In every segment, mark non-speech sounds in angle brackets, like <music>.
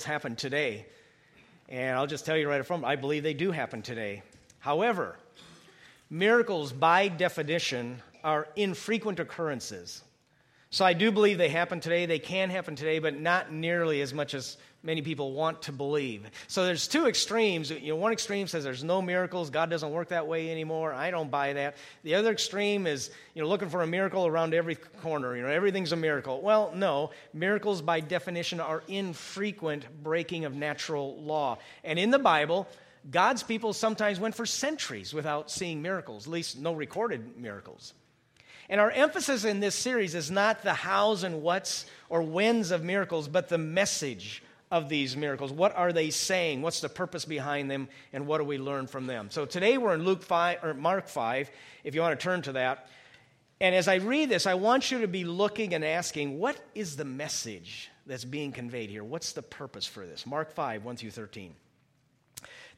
happen today. And I'll just tell you right up front, I believe they do happen today. However, miracles by definition are infrequent occurrences. So I do believe they happen today. They can happen today, but not nearly as much as many people want to believe. So there's two extremes. You know, one extreme says there's no miracles, God doesn't work that way anymore. I don't buy that. The other extreme is, you know, looking for a miracle around every corner. You know, everything's a miracle. Well, no. Miracles by definition are infrequent breaking of natural law. And in the Bible, God's people sometimes went for centuries without seeing miracles, at least no recorded miracles. And our emphasis in this series is not the hows and whats or whens of miracles, but the message of these miracles. What are they saying? What's the purpose behind them? And what do we learn from them? So today we're in Luke 5 or Mark 5, if you want to turn to that. And as I read this, I want you to be looking and asking, what is the message that's being conveyed here? What's the purpose for this? Mark 5, 1 through 13.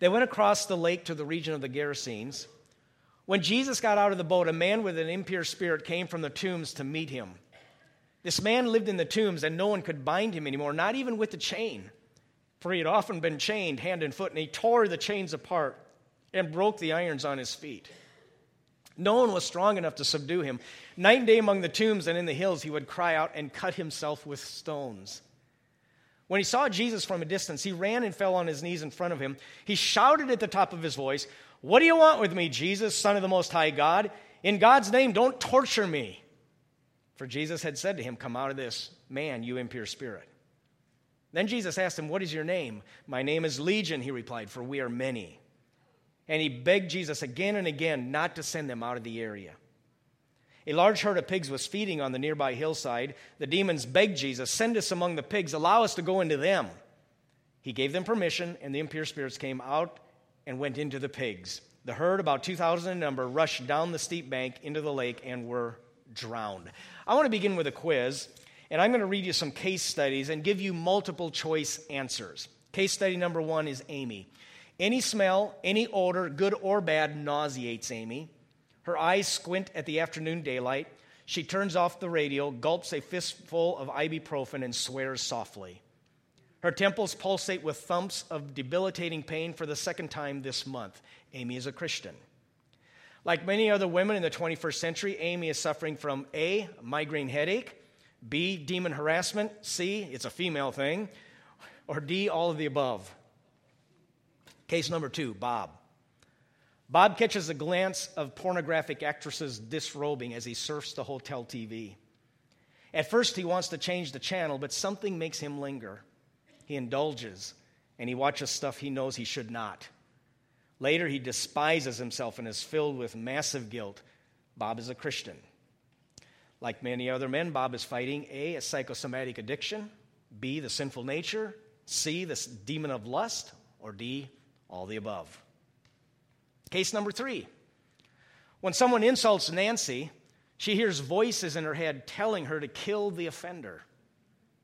They went across the lake to the region of the Gerasenes. When Jesus got out of the boat, a man with an impure spirit came from the tombs to meet him. This man lived in the tombs, and no one could bind him anymore, not even with the chain. For he had often been chained hand and foot, and he tore the chains apart and broke the irons on his feet. No one was strong enough to subdue him. Night and day among the tombs and in the hills, he would cry out and cut himself with stones. When he saw Jesus from a distance, he ran and fell on his knees in front of him. He shouted at the top of his voice, what do you want with me, Jesus, Son of the Most High God? In God's name, don't torture me. For Jesus had said to him, Come out of this man, you impure spirit. Then Jesus asked him, What is your name? My name is Legion, he replied, for we are many. And he begged Jesus again and again not to send them out of the area. A large herd of pigs was feeding on the nearby hillside. The demons begged Jesus, Send us among the pigs, allow us to go into them. He gave them permission, and the impure spirits came out and went into the pigs. The herd, about 2,000 in number, rushed down the steep bank into the lake and were drowned. I want to begin with a quiz, and I'm going to read you some case studies and give you multiple choice answers. Case study number one is Amy. Any smell, any odor, good or bad, nauseates Amy. Her eyes squint at the afternoon daylight. She turns off the radio, gulps a fistful of ibuprofen, and swears softly. Her temples pulsate with thumps of debilitating pain for the second time this month. Amy is a Christian. Like many other women in the 21st century, Amy is suffering from A, migraine headache, B, demon harassment, C, it's a female thing, or D, all of the above. Case number two Bob. Bob catches a glance of pornographic actresses disrobing as he surfs the hotel TV. At first, he wants to change the channel, but something makes him linger. He indulges and he watches stuff he knows he should not. Later, he despises himself and is filled with massive guilt. Bob is a Christian. Like many other men, Bob is fighting A, a psychosomatic addiction, B, the sinful nature, C, the demon of lust, or D, all the above. Case number three. When someone insults Nancy, she hears voices in her head telling her to kill the offender.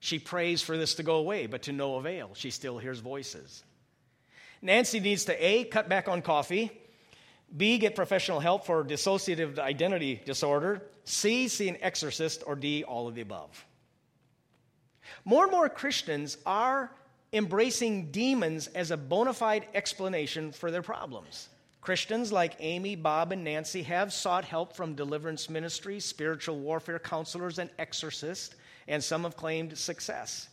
She prays for this to go away, but to no avail. She still hears voices. Nancy needs to A, cut back on coffee, B, get professional help for dissociative identity disorder, C, see an exorcist, or D, all of the above. More and more Christians are embracing demons as a bona fide explanation for their problems. Christians like Amy, Bob, and Nancy have sought help from deliverance ministries, spiritual warfare counselors, and exorcists and some have claimed success.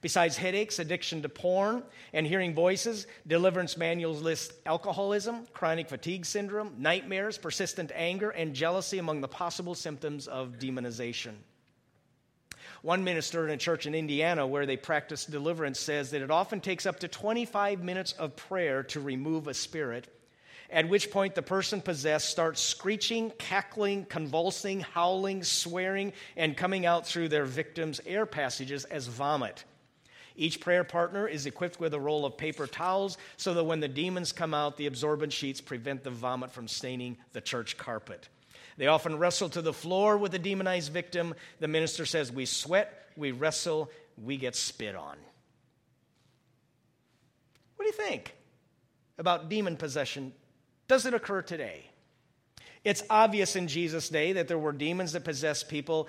Besides headaches, addiction to porn, and hearing voices, deliverance manuals list alcoholism, chronic fatigue syndrome, nightmares, persistent anger, and jealousy among the possible symptoms of demonization. One minister in a church in Indiana where they practice deliverance says that it often takes up to 25 minutes of prayer to remove a spirit at which point the person possessed starts screeching, cackling, convulsing, howling, swearing, and coming out through their victim's air passages as vomit. Each prayer partner is equipped with a roll of paper towels so that when the demons come out, the absorbent sheets prevent the vomit from staining the church carpet. They often wrestle to the floor with the demonized victim. The minister says, We sweat, we wrestle, we get spit on. What do you think about demon possession does it occur today? It's obvious in Jesus' day that there were demons that possessed people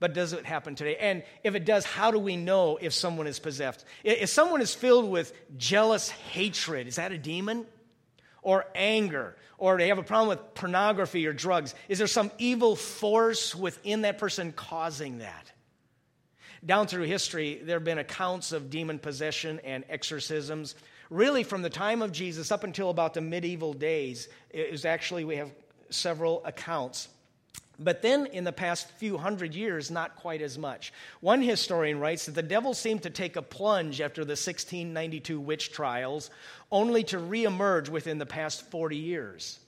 But does it happen today? And if it does, how do we know if someone is possessed? If someone is filled with jealous hatred, is that a demon? Or anger? Or they have a problem with pornography or drugs? Is there some evil force within that person causing that? Down through history, there have been accounts of demon possession and exorcisms. Really, from the time of Jesus up until about the medieval days, it was actually, we have several accounts but then, in the past few hundred years, not quite as much. One historian writes that the devil seemed to take a plunge after the 1692 witch trials, only to reemerge within the past 40 years.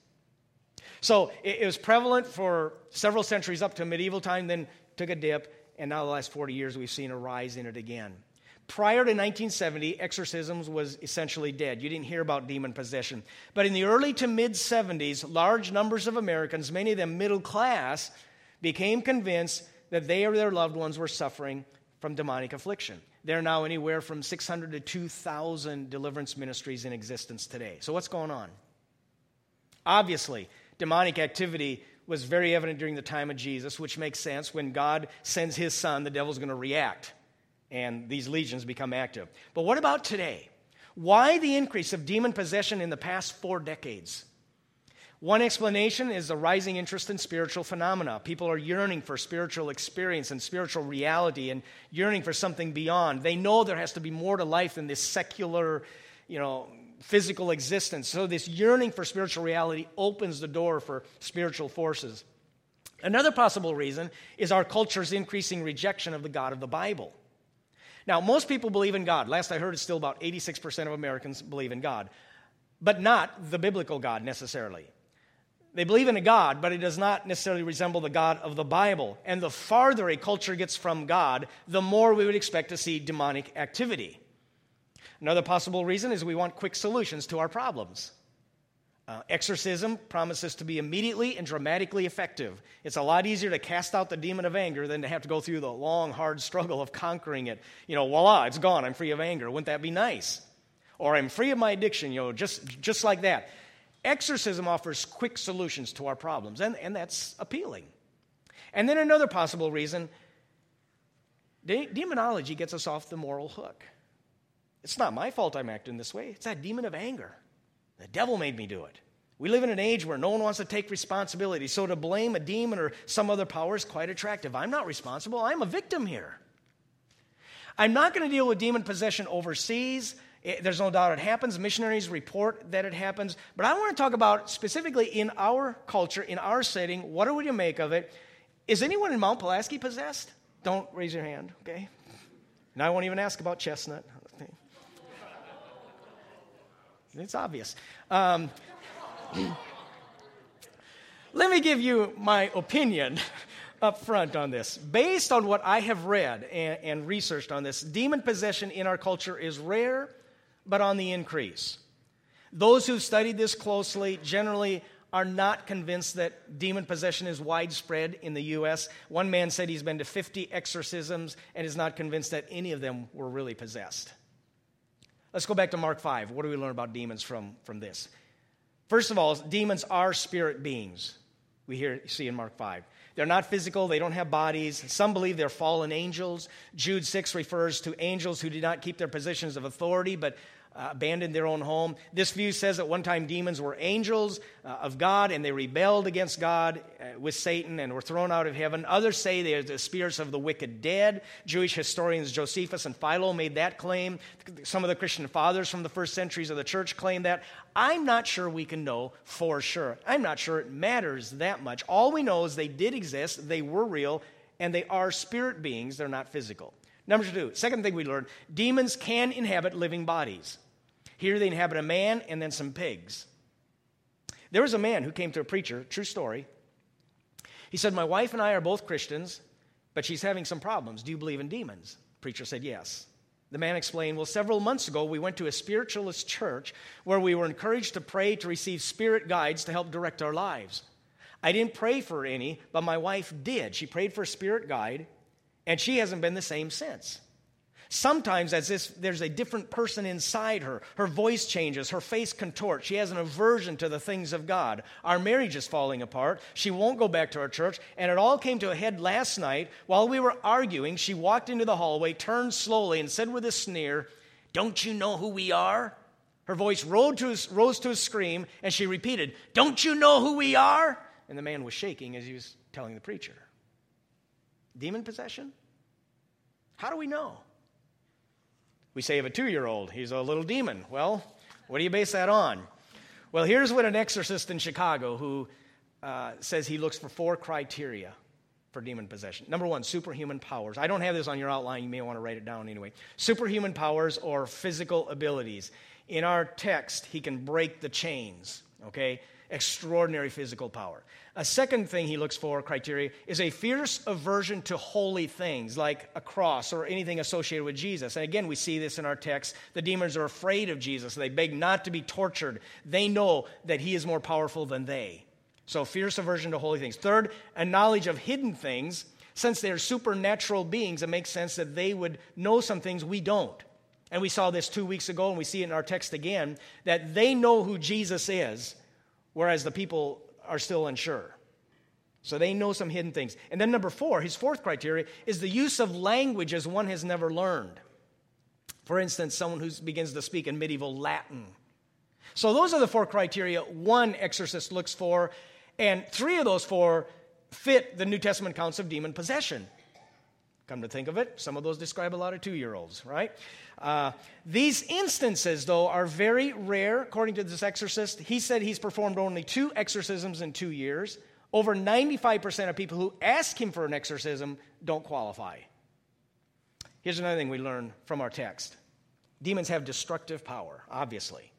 So it, was prevalent for several centuries up to medieval time, then took a dip, and now the last 40 years we've seen a rise in it again. Prior to 1970, exorcisms was essentially dead. You didn't hear about demon possession. But in the early to mid 70s, large numbers of Americans, many of them middle class, became convinced that they or their loved ones were suffering from demonic affliction. There are now anywhere from 600 to 2,000 deliverance ministries in existence today. So, what's going on? Obviously, demonic activity was very evident during the time of Jesus, which makes sense. When God sends his son, the devil's going to react and these legions become active. But what about today? Why the increase of demon possession in the past four decades? One explanation is the rising interest in spiritual phenomena. People are yearning for spiritual experience and spiritual reality and yearning for something beyond. They know there has to be more to life than this secular, you know, physical existence. So this yearning for spiritual reality opens the door for spiritual forces. Another possible reason is our culture's increasing rejection of the God of the Bible. Now, most people believe in God. Last I heard, it's still about 86% of Americans believe in God, but not the biblical God necessarily. They believe in a God, but it does not necessarily resemble the God of the Bible. And the farther a culture gets from God, the more we would expect to see demonic activity. Another possible reason is we want quick solutions to our problems. Uh, exorcism promises to be immediately and dramatically effective. It's a lot easier to cast out the demon of anger than to have to go through the long, hard struggle of conquering it. You know, voila, it's gone. I'm free of anger. Wouldn't that be nice? Or I'm free of my addiction, you know, just, just like that. Exorcism offers quick solutions to our problems, and, and that's appealing. And then another possible reason de- demonology gets us off the moral hook. It's not my fault I'm acting this way, it's that demon of anger. The devil made me do it. We live in an age where no one wants to take responsibility, so to blame a demon or some other power is quite attractive. I'm not responsible, I'm a victim here. I'm not going to deal with demon possession overseas. Eh, there's no doubt it happens. Missionaries report that it happens. But I want to talk about specifically in our culture, in our setting, what are we to make of it? Is anyone in Mount Pulaski possessed? Don't raise your hand, okay? And I won't even ask about Chestnut. It's obvious. Um, <clears throat> let me give you my opinion <laughs> up front on this. Based on what I have read and, and, researched on this, demon possession in our culture is rare, but on the increase. Those who've studied this closely generally are not convinced that demon possession is widespread in the U.S. One man said he's been to 50 exorcisms and is not convinced that any of them were really possessed. Let's go back to Mark 5. What do we learn about demons from, from this? First of all, demons are spirit beings. We hear, see in Mark 5. They're not physical, they don't have bodies. Some believe they're fallen angels. Jude 6 refers to angels who did not keep their positions of authority, but uh, abandoned their own home. This view says that one time demons were angels uh, of God and they rebelled against God uh, with Satan and were thrown out of heaven. Others say they are the spirits of the wicked dead. Jewish historians Josephus and Philo made that claim. Some of the Christian fathers from the first centuries of the church claim that. I'm not sure we can know for sure. I'm not sure it matters that much. All we know is they did exist, they were real, and they are spirit beings, they're not physical. Number two, second thing we learned demons can inhabit living bodies. Here they inhabit a man and then some pigs. There was a man who came to a preacher, true story. He said, My wife and I are both Christians, but she's having some problems. Do you believe in demons? preacher said, Yes. The man explained, Well, several months ago, we went to a spiritualist church where we were encouraged to pray to receive spirit guides to help direct our lives. I didn't pray for any, but my wife did. She prayed for a spirit guide, and she hasn't been the same since. Sometimes, as if there's a different person inside her. Her voice changes, her face contorts. She has an aversion to the things of God. Our marriage is falling apart. She won't go back to our church. And it all came to a head last night while we were arguing. She walked into the hallway, turned slowly, and said with a sneer, Don't you know who we are? Her voice rose to, a, scream, and she repeated, Don't you know who we are? And the man was shaking as he was telling the preacher. Demon possession? How do we know? We say of a two year old, he's a little demon. Well, what do you base that on? Well, here's what an exorcist in Chicago who uh, says he looks for four criteria for demon possession. Number one, superhuman powers. I don't have this on your outline. You may want to write it down anyway. Superhuman powers or physical abilities. In our text, he can break the chains, okay? Extraordinary physical power. A second thing he looks for, criteria, is a fierce aversion to holy things like a cross or anything associated with Jesus. And again, we see this in our text. The demons are afraid of Jesus. They beg not to be tortured. They know that he is more powerful than they. So, fierce aversion to holy things. Third, a knowledge of hidden things. Since they're supernatural beings, it makes sense that they would know some things we don't. And we saw this two weeks ago, and we see it in our text again that they know who Jesus is, whereas the people are still unsure. So they know some hidden things. And then, number four, his fourth criteria is the use of language as one has never learned. For instance, someone who begins to speak in medieval Latin. So those are the four criteria one exorcist looks for, and three of those four fit the New Testament accounts of demon possession. Come to think of it, some of those describe a lot of two year olds, right? Uh, these instances, though, are very rare, according to this exorcist. He said he's performed only two exorcisms in two years. Over 95% of people who ask him for an exorcism don't qualify. Here's another thing we learn from our text demons have destructive power, obviously.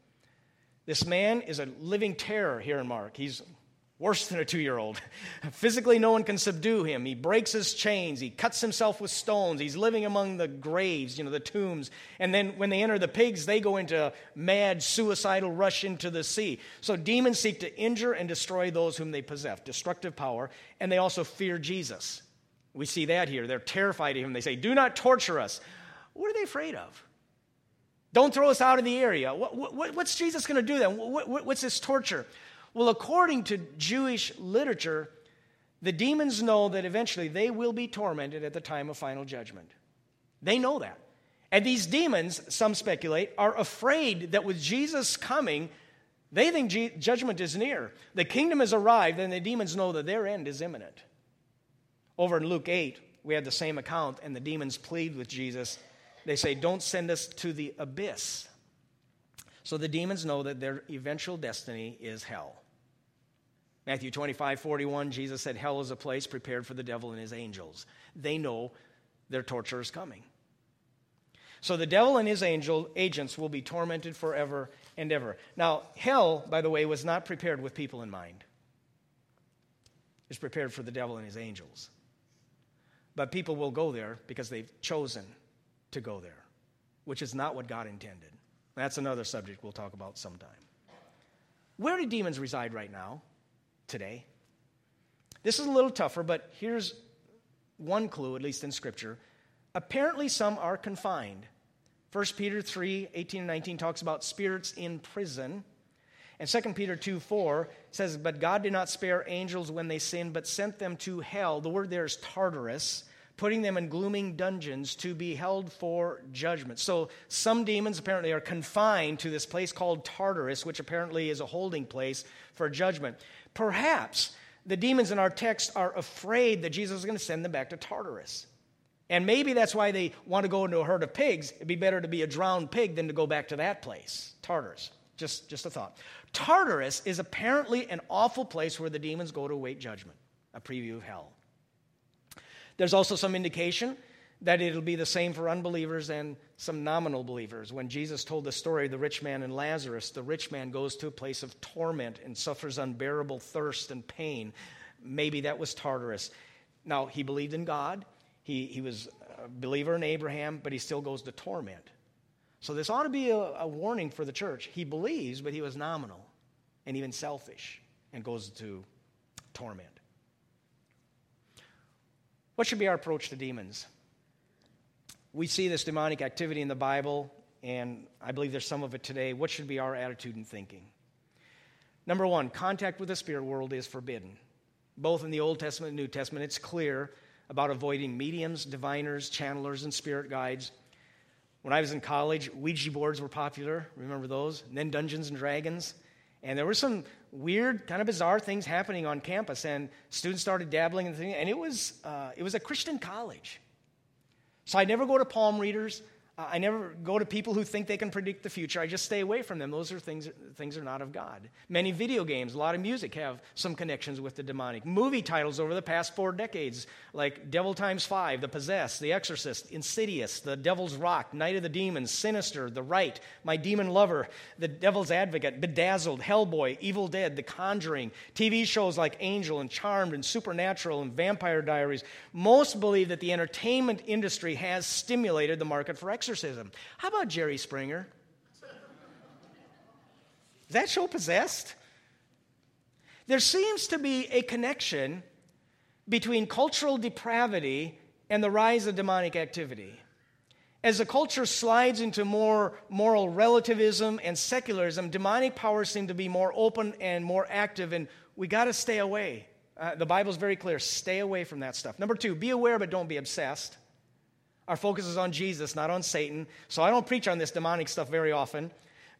This man is a living terror here in Mark. He's worse than a two year old. <laughs> Physically, no one can subdue him. He breaks his chains. He cuts himself with stones. He's living among the graves, you know, the tombs. And then when they enter the pigs, they go into mad, suicidal rush into the sea. So demons seek to injure and destroy those whom they possess, destructive power. And they also fear Jesus. We see that here. They're terrified of him. They say, Do not torture us. What are they afraid of? Don't throw us out of the area. What, what, what's Jesus going to do then? What, what's this torture? Well, according to Jewish literature, the demons know that eventually they will be tormented at the time of final judgment. They know that. And these demons, some speculate, are afraid that with Jesus coming, they think judgment is near. The kingdom has arrived, and the demons know that their end is imminent. Over in Luke 8, we had the same account, and the demons plead with Jesus. They say, Don't send us to the abyss. So the demons know that their eventual destiny is hell. Matthew 25, 41, Jesus said, Hell is a place prepared for the devil and his angels. They know their torture is coming. So the devil and his angel agents will be tormented forever and ever. Now, hell, by the way, was not prepared with people in mind. It's prepared for the devil and his angels. But people will go there because they've chosen to go there, which is not what God intended. That's another subject we'll talk about sometime. Where do demons reside right now, today? This is a little tougher, but here's one clue, at least in Scripture. Apparently, some are confined. 1 Peter 3 18 and 19 talks about spirits in prison. And 2 Peter 2 4 says, But God did not spare angels when they sinned, but sent them to hell. The word there is Tartarus putting them in glooming dungeons to be held for judgment. So some demons apparently are confined to this place called Tartarus, which apparently is a holding place for judgment. Perhaps the demons in our text are afraid that Jesus is going to send them back to Tartarus. And maybe that's why they want to go into a herd of pigs. It'd be better to be a drowned pig than to go back to that place, Tartarus. Just, just a thought. Tartarus is apparently an awful place where the demons go to await judgment, a preview of hell. There's also some indication that it'll be the same for unbelievers and some nominal believers. When Jesus told the story of the rich man and Lazarus, the rich man goes to a place of torment and suffers unbearable thirst and pain. Maybe that was Tartarus. Now, he believed in God, he, he was a believer in Abraham, but he still goes to torment. So, this ought to be a, a warning for the church. He believes, but he was nominal and even selfish and goes to torment. What should be our approach to demons? we see this demonic activity in the Bible, and I believe there's some of it today. What should be our attitude and thinking? Number one, contact with the spirit world is forbidden. Both in the Old Testament and New Testament, it's clear about avoiding mediums, diviners, channelers, and spirit guides. When I was in college, Ouija boards were popular. Remember those? And then Dungeons and Dragons. And there were some weird, kind of bizarre things happening on campus, and students started dabbling in things. And it was, uh, it was a Christian college. So I never go to palm readers. I never go to people who think they can predict the future. I just stay away from them. Those are things, things are not of God. Many video games, a lot of music have some connections with the demonic. Movie titles over the past four decades, like Devil Times Five, The Possessed, The Exorcist, Insidious, The Devil's Rock, Night of the Demons, Sinister, The Rite, My Demon Lover, The Devil's Advocate, Bedazzled, Hellboy, Evil Dead, The Conjuring, TV shows like Angel and Charmed and Supernatural and Vampire Diaries. Most believe that the entertainment industry has stimulated the market for exorcism exorcism. How about Jerry Springer? Is that show possessed? There seems to be a connection between cultural depravity and the rise of demonic activity. As the culture slides into more moral relativism and secularism, demonic powers seem to be more open and more active, and we got to stay away. Uh, the Bible's very clear stay away from that stuff. Number two, be aware but don't be obsessed. Our focus is on Jesus, not on Satan. So I don't preach on this demonic stuff very often.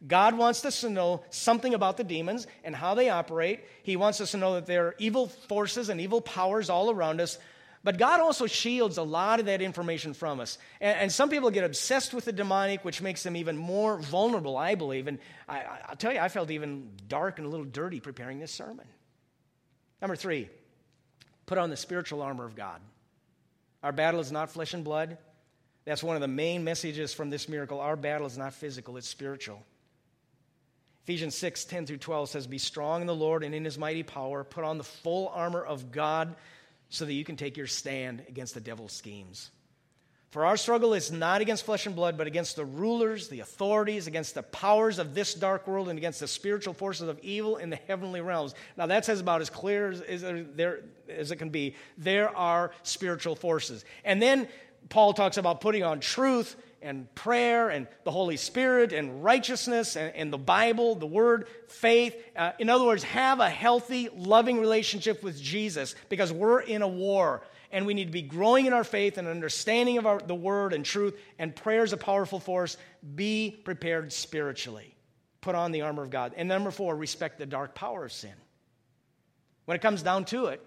God wants us to know something about the demons and how they operate. He wants us to know that there are evil forces and evil powers all around us. But God also shields a lot of that information from us. And, and some people get obsessed with the demonic, which makes them even more vulnerable, I believe. And I, I'll tell you, I felt even dark and a little dirty preparing this sermon. Number three, put on the spiritual armor of God. Our battle is not flesh and blood. That's one of the main messages from this miracle. Our battle is not physical, it's spiritual. Ephesians 6 10 through 12 says, Be strong in the Lord and in his mighty power. Put on the full armor of God so that you can take your stand against the devil's schemes. For our struggle is not against flesh and blood, but against the rulers, the authorities, against the powers of this dark world, and against the spiritual forces of evil in the heavenly realms. Now, that says about as clear as, as, there, as it can be. There are spiritual forces. And then Paul talks about putting on truth and prayer and the Holy Spirit and righteousness and, and the Bible, the Word, faith. Uh, in other words, have a healthy, loving relationship with Jesus because we're in a war and we need to be growing in our faith and understanding of our, the Word and truth. And prayer is a powerful force. Be prepared spiritually. Put on the armor of God. And number four, respect the dark power of sin. When it comes down to it,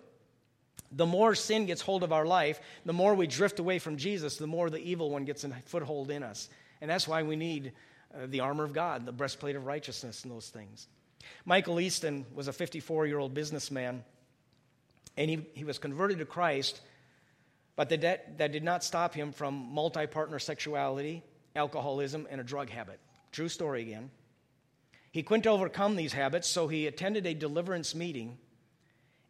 the more sin gets hold of our life, the more we drift away from Jesus, the more the evil one gets a foothold in us. And that's why we need uh, the armor of God, the breastplate of righteousness, and those things. Michael Easton was a 54 year old businessman, and he, he was converted to Christ, but the that, that did not stop him from multi partner sexuality, alcoholism, and a drug habit. True story again. He couldn't overcome these habits, so he attended a deliverance meeting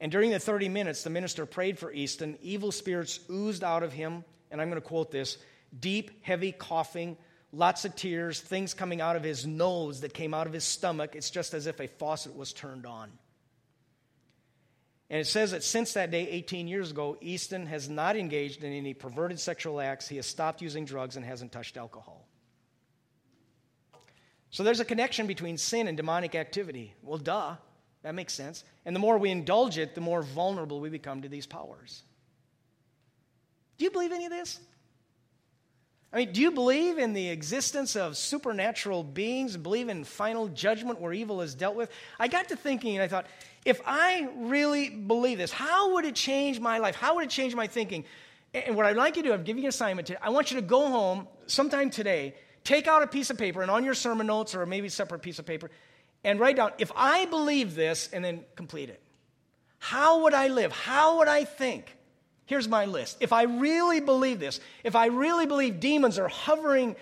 and during the 30 minutes, the minister prayed for Easton. Evil spirits oozed out of him, and I'm going to quote this deep, heavy coughing, lots of tears, things coming out of his nose that came out of his stomach. It's just as if a faucet was turned on. And it says that since that day, 18 years ago, Easton has not engaged in any perverted sexual acts. He has stopped using drugs and hasn't touched alcohol. So there's a connection between sin and demonic activity. Well, duh. That makes sense. And the more we indulge it, the more vulnerable we become to these powers. Do you believe any of this? I mean, do you believe in the existence of supernatural beings? Believe in final judgment where evil is dealt with? I got to thinking and I thought, if I really believe this, how would it change my life? How would it change my thinking? And what I'd like you to do, I'm giving you an assignment today. I want you to go home sometime today, take out a piece of paper, and on your sermon notes or maybe a separate piece of paper, and write down if I believe this and then complete it. How would I live? How would I think? Here's my list. If I really believe this, if I really believe demons are hovering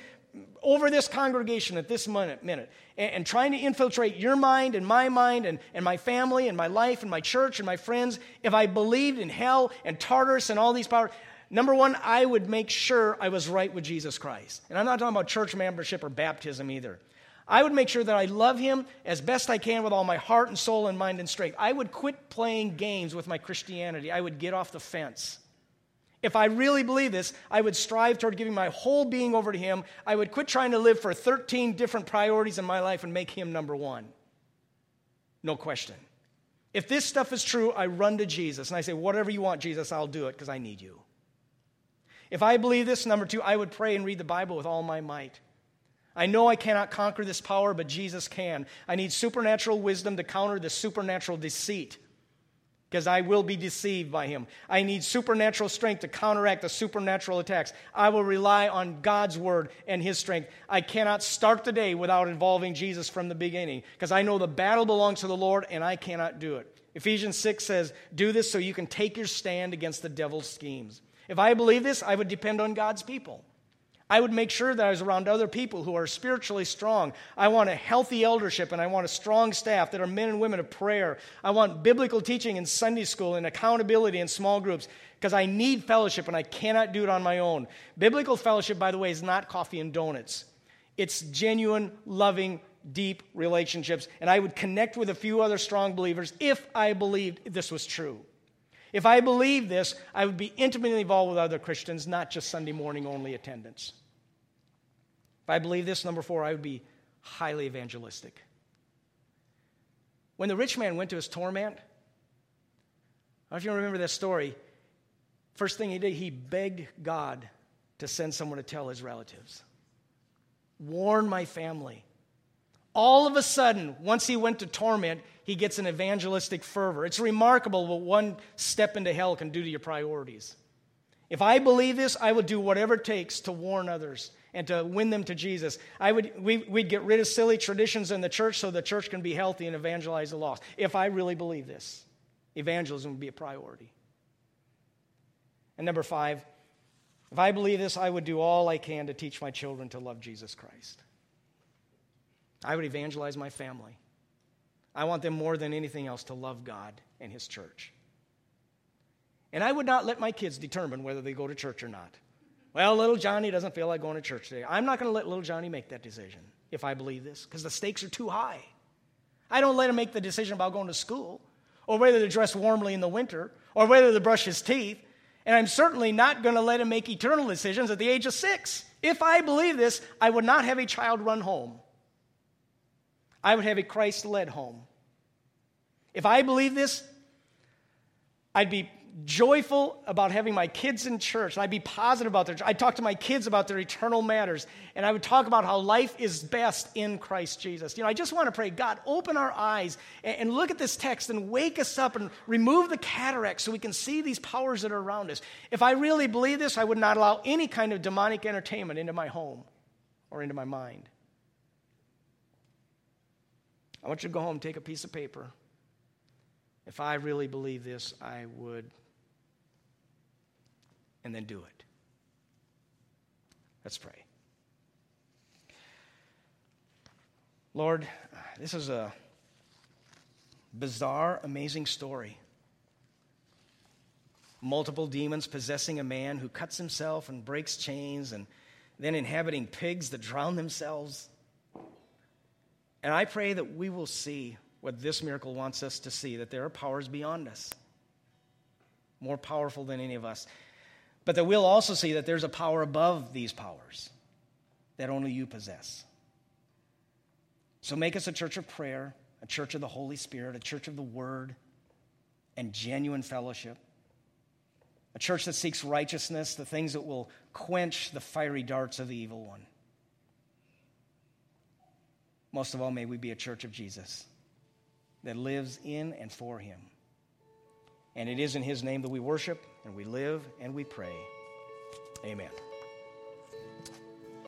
over this congregation at this minute, minute and, and, trying to infiltrate your mind and my mind and, and my family and my life and my church and my friends, if I believed in hell and Tartarus and all these powers, number one, I would make sure I was right with Jesus Christ. And I'm not talking about church membership or baptism either. I would make sure that I love him as best I can with all my heart and soul and mind and strength. I would quit playing games with my Christianity. I would get off the fence. If I really believe this, I would strive toward giving my whole being over to Him. I would quit trying to live for 13 different priorities in my life and make Him number one. No question. If this stuff is true, I run to Jesus and I say, Whatever you want, Jesus, I'll do it because I need you. If I believe this, number two, I would pray and read the Bible with all my might. I know I cannot conquer this power, but Jesus can. I need supernatural wisdom to counter the supernatural deceit because I will be deceived by him. I need supernatural strength to counteract the supernatural attacks. I will rely on God's word and his strength. I cannot start the day without involving Jesus from the beginning because I know the battle belongs to the Lord and I cannot do it. Ephesians 6 says, Do this so you can take your stand against the devil's schemes. If I believe this, I would depend on God's people. I would make sure that I was around other people who are spiritually strong. I want a healthy eldership and I want a strong staff that are men and women of prayer. I want biblical teaching in Sunday school and accountability in small groups because I need fellowship and I cannot do it on my own. Biblical fellowship, by the way, is not coffee and donuts, it's genuine, loving, deep relationships. And I would connect with a few other strong believers if I believed this was true. If I believed this, I would be intimately involved with other Christians, not just Sunday morning only attendance. If I believe this, number four, I would be highly evangelistic. When the rich man went to his torment, I don't know if you remember that story. First thing he did, he begged God to send someone to tell his relatives. Warn my family. All of a sudden, once he went to torment, he gets an evangelistic fervor. It's remarkable what one step into hell can do to your priorities. If I believe this, I will do whatever it takes to warn others and to win them to Jesus. I would, we, we'd get rid of silly traditions in the church so the church can be healthy and evangelize the lost. If I really believe this, evangelism would be a priority. And number five, if I believe this, I would do all I can to teach my children to love Jesus Christ. I would evangelize my family. I want them more than anything else to love God and His church. And I would not let my kids determine whether they go to church or not. Well, little Johnny doesn't feel like going to church today. I'm not going to let little Johnny make that decision if I believe this because the stakes are too high. I don't let him make the decision about going to school or whether to dress warmly in the winter or whether to brush his teeth. And I'm certainly not going to let him make eternal decisions at the age of six. If I believe this, I would not have a child run home. I would have a Christ led home. If I believe this, I'd be joyful about having my kids in church, and I'd be positive about their. I'd talk to my kids about their eternal matters, and I would talk about how life is best in Christ Jesus. You know, I just want to pray, God, open our eyes and, and look at this text and wake us up and remove the cataracts so we can see these powers that are around us. If I really believe this, I would not allow any kind of demonic entertainment into my home or into my mind. I want you to go home, take a piece of paper. If I really believe this, I would and then do it. Let's pray. Lord, this is a bizarre, amazing story. Multiple demons possessing a man who cuts himself and breaks chains, and then inhabiting pigs that drown themselves. And I pray that we will see what this miracle wants us to see that there are powers beyond us, more powerful than any of us. But that we'll also see that there's a power above these powers that only you possess. So make us a church of prayer, a church of the Holy Spirit, a church of the Word and genuine fellowship, a church that seeks righteousness, the things that will quench the fiery darts of the evil one. Most of all, may we be a church of Jesus that lives in and for Him. And it is in His name that we worship and we live and we pray. Amen.